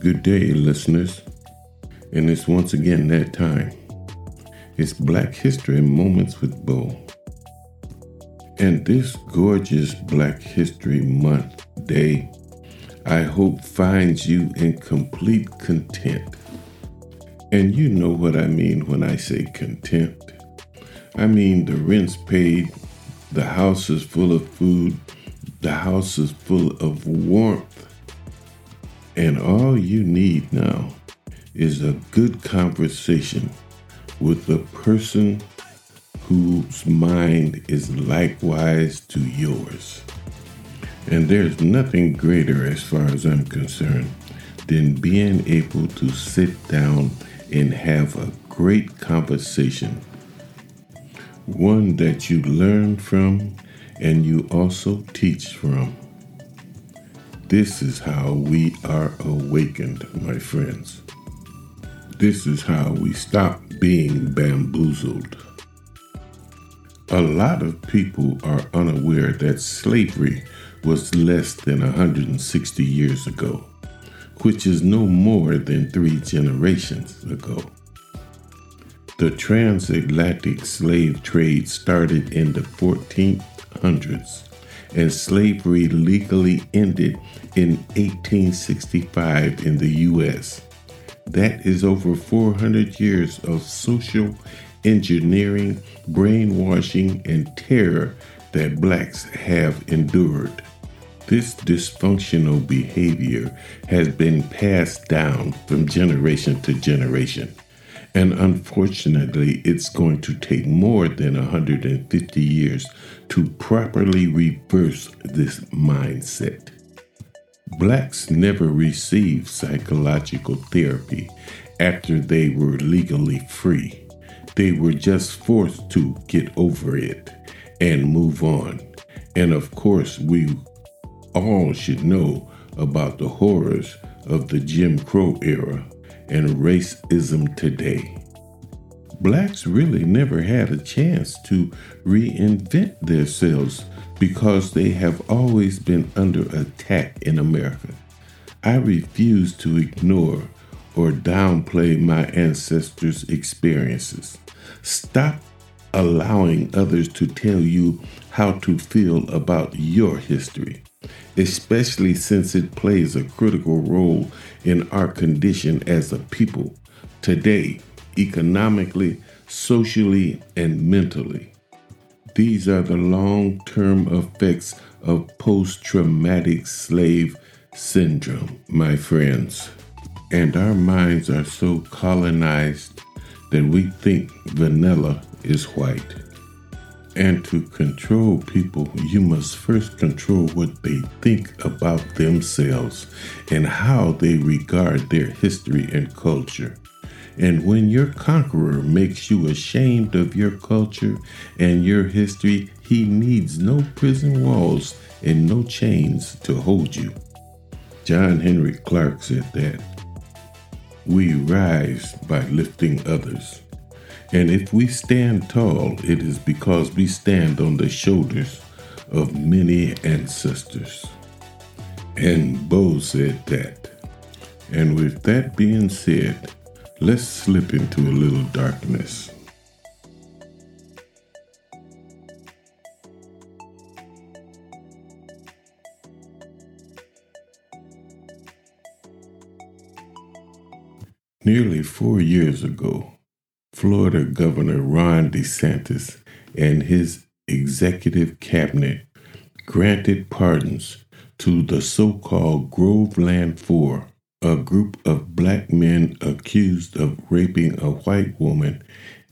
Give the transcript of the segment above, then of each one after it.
Good day, listeners. And it's once again that time. It's Black History Moments with Bo. And this gorgeous Black History Month day, I hope finds you in complete content. And you know what I mean when I say content. I mean the rent's paid, the house is full of food, the house is full of warmth. And all you need now is a good conversation with a person whose mind is likewise to yours. And there's nothing greater, as far as I'm concerned, than being able to sit down and have a great conversation. One that you learn from and you also teach from. This is how we are awakened, my friends. This is how we stop being bamboozled. A lot of people are unaware that slavery was less than 160 years ago, which is no more than three generations ago. The transatlantic slave trade started in the 1400s and slavery legally ended in 1865 in the U.S. That is over 400 years of social engineering, brainwashing, and terror that blacks have endured. This dysfunctional behavior has been passed down from generation to generation. And unfortunately, it's going to take more than 150 years to properly reverse this mindset. Blacks never received psychological therapy after they were legally free. They were just forced to get over it and move on. And of course, we all should know about the horrors of the Jim Crow era and racism today. Blacks really never had a chance to reinvent themselves because they have always been under attack in America. I refuse to ignore or downplay my ancestors' experiences. Stop allowing others to tell you how to feel about your history especially since it plays a critical role in our condition as a people today, economically, socially, and mentally. These are the long term effects of post traumatic slave syndrome, my friends. And our minds are so colonized that we think vanilla is white. And to control people, you must first control what they think about themselves and how they regard their history and culture. And when your conqueror makes you ashamed of your culture and your history, he needs no prison walls and no chains to hold you. John Henrik Clarke said that. We rise by lifting others. And if we stand tall, it is because we stand on the shoulders of many ancestors. And Bo said that. And with that being said, let's slip into a little darkness. Nearly four years ago, Florida Governor Ron DeSantis and his executive cabinet granted pardons to the so called Groveland Four, a group of black men accused of raping a white woman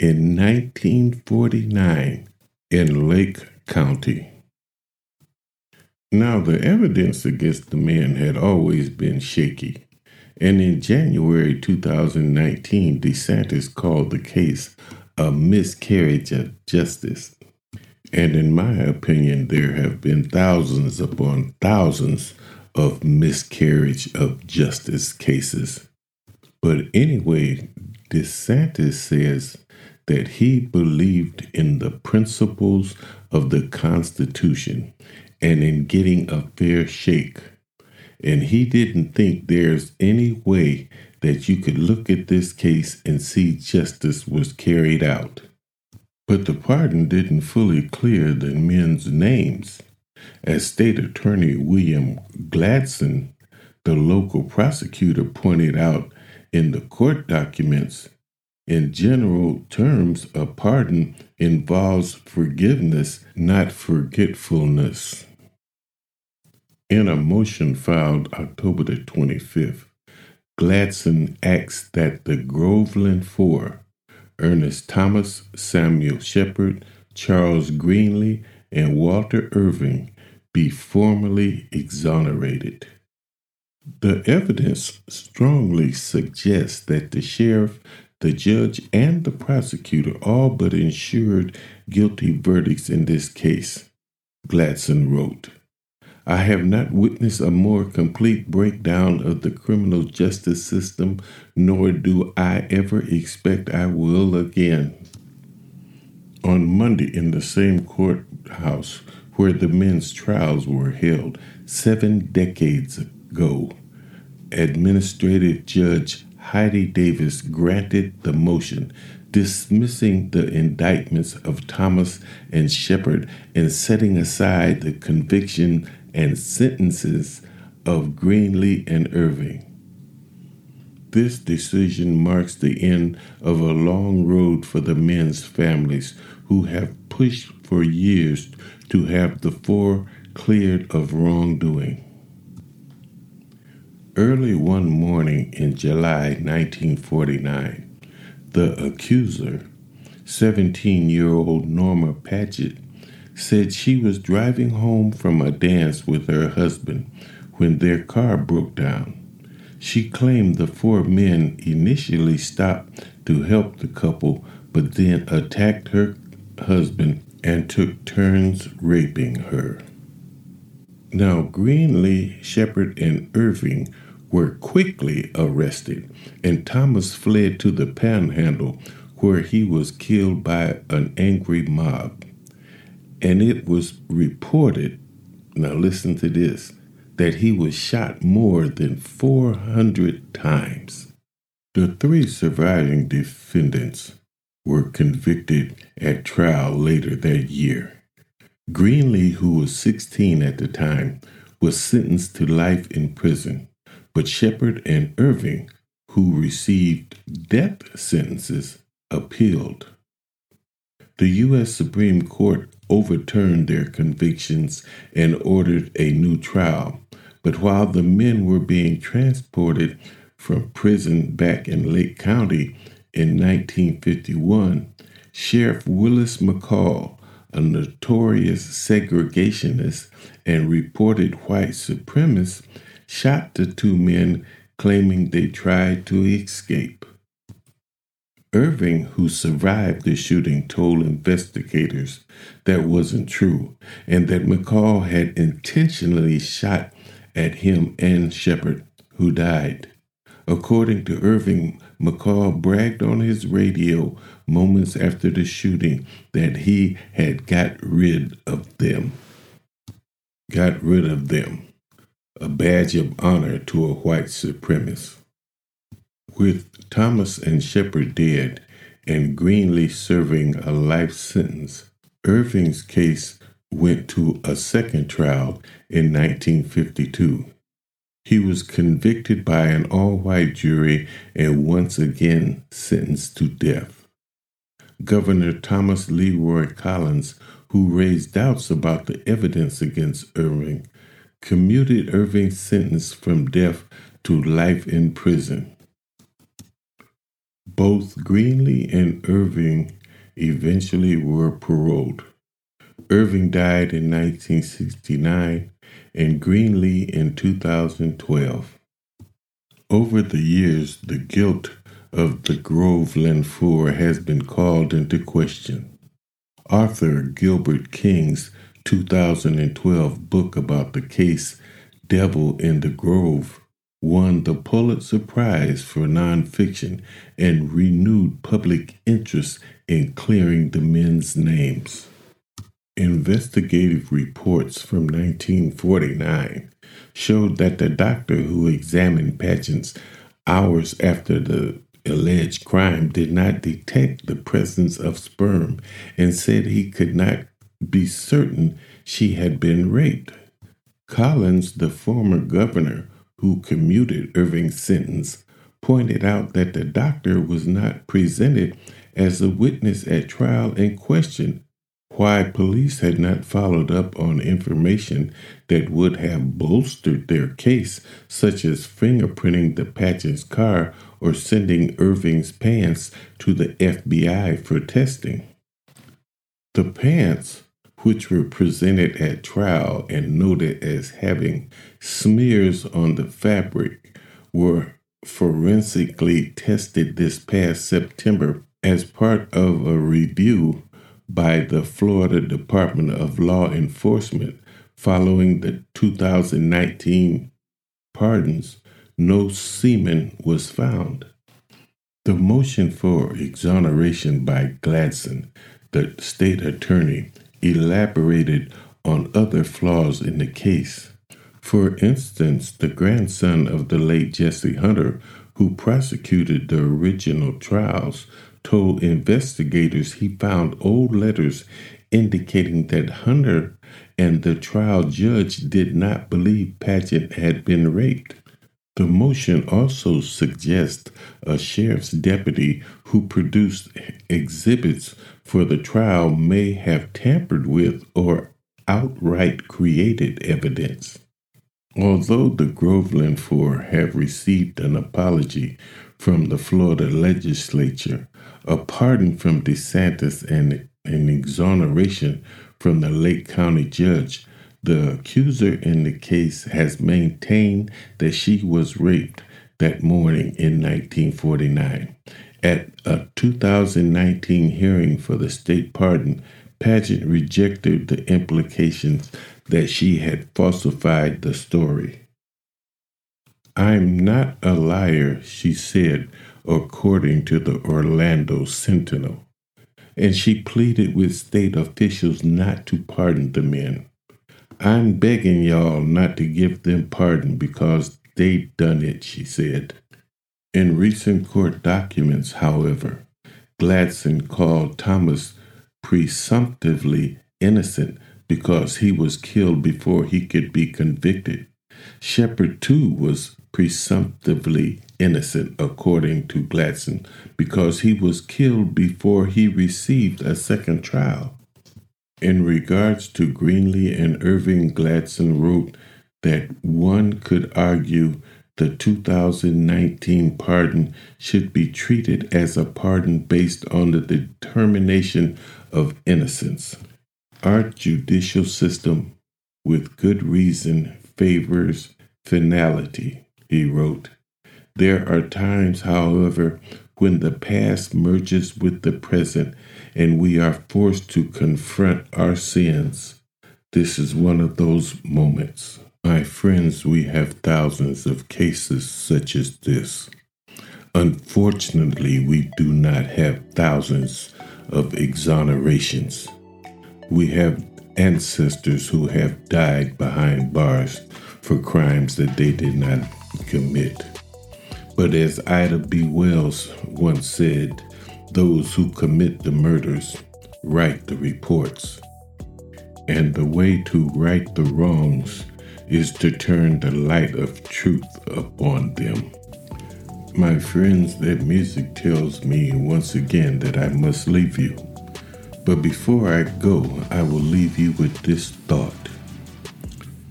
in 1949 in Lake County. Now, the evidence against the men had always been shaky. And in January 2019, DeSantis called the case a miscarriage of justice. And in my opinion, there have been thousands upon thousands of miscarriage of justice cases. But anyway, DeSantis says that he believed in the principles of the Constitution and in getting a fair shake and he didn't think there's any way that you could look at this case and see justice was carried out. But the pardon didn't fully clear the men's names. As State Attorney William Gladson, the local prosecutor, pointed out in the court documents, in general terms, a pardon involves forgiveness, not forgetfulness. In a motion filed October the 25th, Gladson asks that the Groveland Four, Ernest Thomas, Samuel Shepard, Charles Greenlee, and Walter Irving, be formally exonerated. The evidence strongly suggests that the sheriff, the judge, and the prosecutor all but ensured guilty verdicts in this case, Gladson wrote. I have not witnessed a more complete breakdown of the criminal justice system, nor do I ever expect I will again. On Monday, in the same courthouse where the men's trials were held seven decades ago, Administrative Judge Heidi Davis granted the motion dismissing the indictments of Thomas and Shepard and setting aside the conviction and sentences of Greenlee and Irving. This decision marks the end of a long road for the men's families who have pushed for years to have the four cleared of wrongdoing. Early one morning in July 1949, the accuser, 17 year old Norma Padgett, said she was driving home from a dance with her husband when their car broke down. She claimed the four men initially stopped to help the couple, but then attacked her husband and took turns raping her. Now, Greenlee, Shepard, and Irving were quickly arrested, and Thomas fled to the panhandle where he was killed by an angry mob. And it was reported, now listen to this, that he was shot more than 400 times. The three surviving defendants were convicted at trial later that year. Greenlee, who was 16 at the time, was sentenced to life in prison, but Shepard and Irving, who received death sentences, appealed. The U.S. Supreme Court overturned their convictions and ordered a new trial. But while the men were being transported from prison back in Lake County in 1951, Sheriff Willis McCall, a notorious segregationist and reported white supremacist, shot the two men claiming they tried to escape. Irving, who survived the shooting, told investigators that wasn't true and that McCall had intentionally shot at him and Shepard, who died. According to Irving, McCall bragged on his radio moments after the shooting that he had got rid of them. Got rid of them, a badge of honor to a white supremacist. With Thomas and Shepard dead and Greenlee serving a life sentence, Irving's case went to a second trial in 1952. He was convicted by an all white jury and once again sentenced to death. Governor Thomas Leroy Collins, who raised doubts about the evidence against Irving, commuted Irving's sentence from death to life in prison. Both Greenlee and Irving eventually were paroled. Irving died in 1969 and Greenlee in 2012. Over the years, the guilt of the Groveland Four has been called into question. author Gilbert King's 2012 book about the case Devil in the Grove won the Pulitzer Prize for nonfiction and renewed public interest in clearing the men's names. Investigative reports from 1949 showed that the doctor who examined Padgett's hours after the alleged crime did not detect the presence of sperm and said he could not be certain she had been raped. Collins, the former governor who commuted Irving's sentence, pointed out that the doctor was not presented as a witness at trial and questioned why police had not followed up on information that would have bolstered their case, such as fingerprinting the Padgett's car or sending Irving's pants to the FBI for testing. The pants, which were presented at trial and noted as having smears on the fabric, were forensically tested this past September as part of a review by the Florida Department of Law Enforcement following the 2019 pardons. No semen was found. The motion for exoneration by Gladson, the state attorney, elaborated on other flaws in the case. For instance, the grandson of the late Jesse Hunter, who prosecuted the original trials, told investigators he found old letters indicating that Hunter and the trial judge did not believe Padgett had been raped. The motion also suggests a sheriff's deputy who produced exhibits for the trial may have tampered with or outright created evidence. Although the Groveland Four have received an apology from the Florida legislature, a pardon from DeSantis, and an exoneration from the Lake County judge, the accuser in the case has maintained that she was raped that morning in 1949. At a 2019 hearing for the state pardon, Padgett rejected the implications that she had falsified the story. I'm not a liar, she said, according to the Orlando Sentinel. And she pleaded with state officials not to pardon the men. I'm begging y'all not to give them pardon because they done it, she said. In recent court documents, however, Gladson called Thomas presumptively innocent because he was killed before he could be convicted. Shepard, too, was presumptively innocent, according to Gladson, because he was killed before he received a second trial. In regards to Greenlee and Irving, Gladson wrote that one could argue the 2019 pardon should be treated as a pardon based on the determination of innocence. Our judicial system, with good reason, favors finality, he wrote. There are times, however, when the past merges with the present and we are forced to confront our sins. This is one of those moments. My friends, we have thousands of cases such as this. Unfortunately, we do not have thousands of exonerations. We have ancestors who have died behind bars for crimes that they did not commit. But as Ida B. Wells once said, those who commit the murders write the reports. And the way to right the wrongs is to turn the light of truth upon them. My friends, that music tells me once again that I must leave you. But before I go, I will leave you with this thought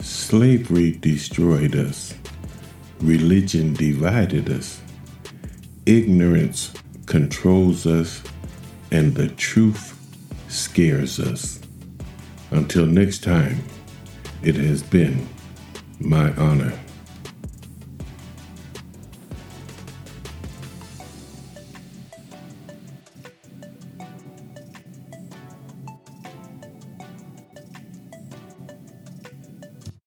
Slavery destroyed us, religion divided us, ignorance controls us, and the truth scares us. Until next time, it has been my honor.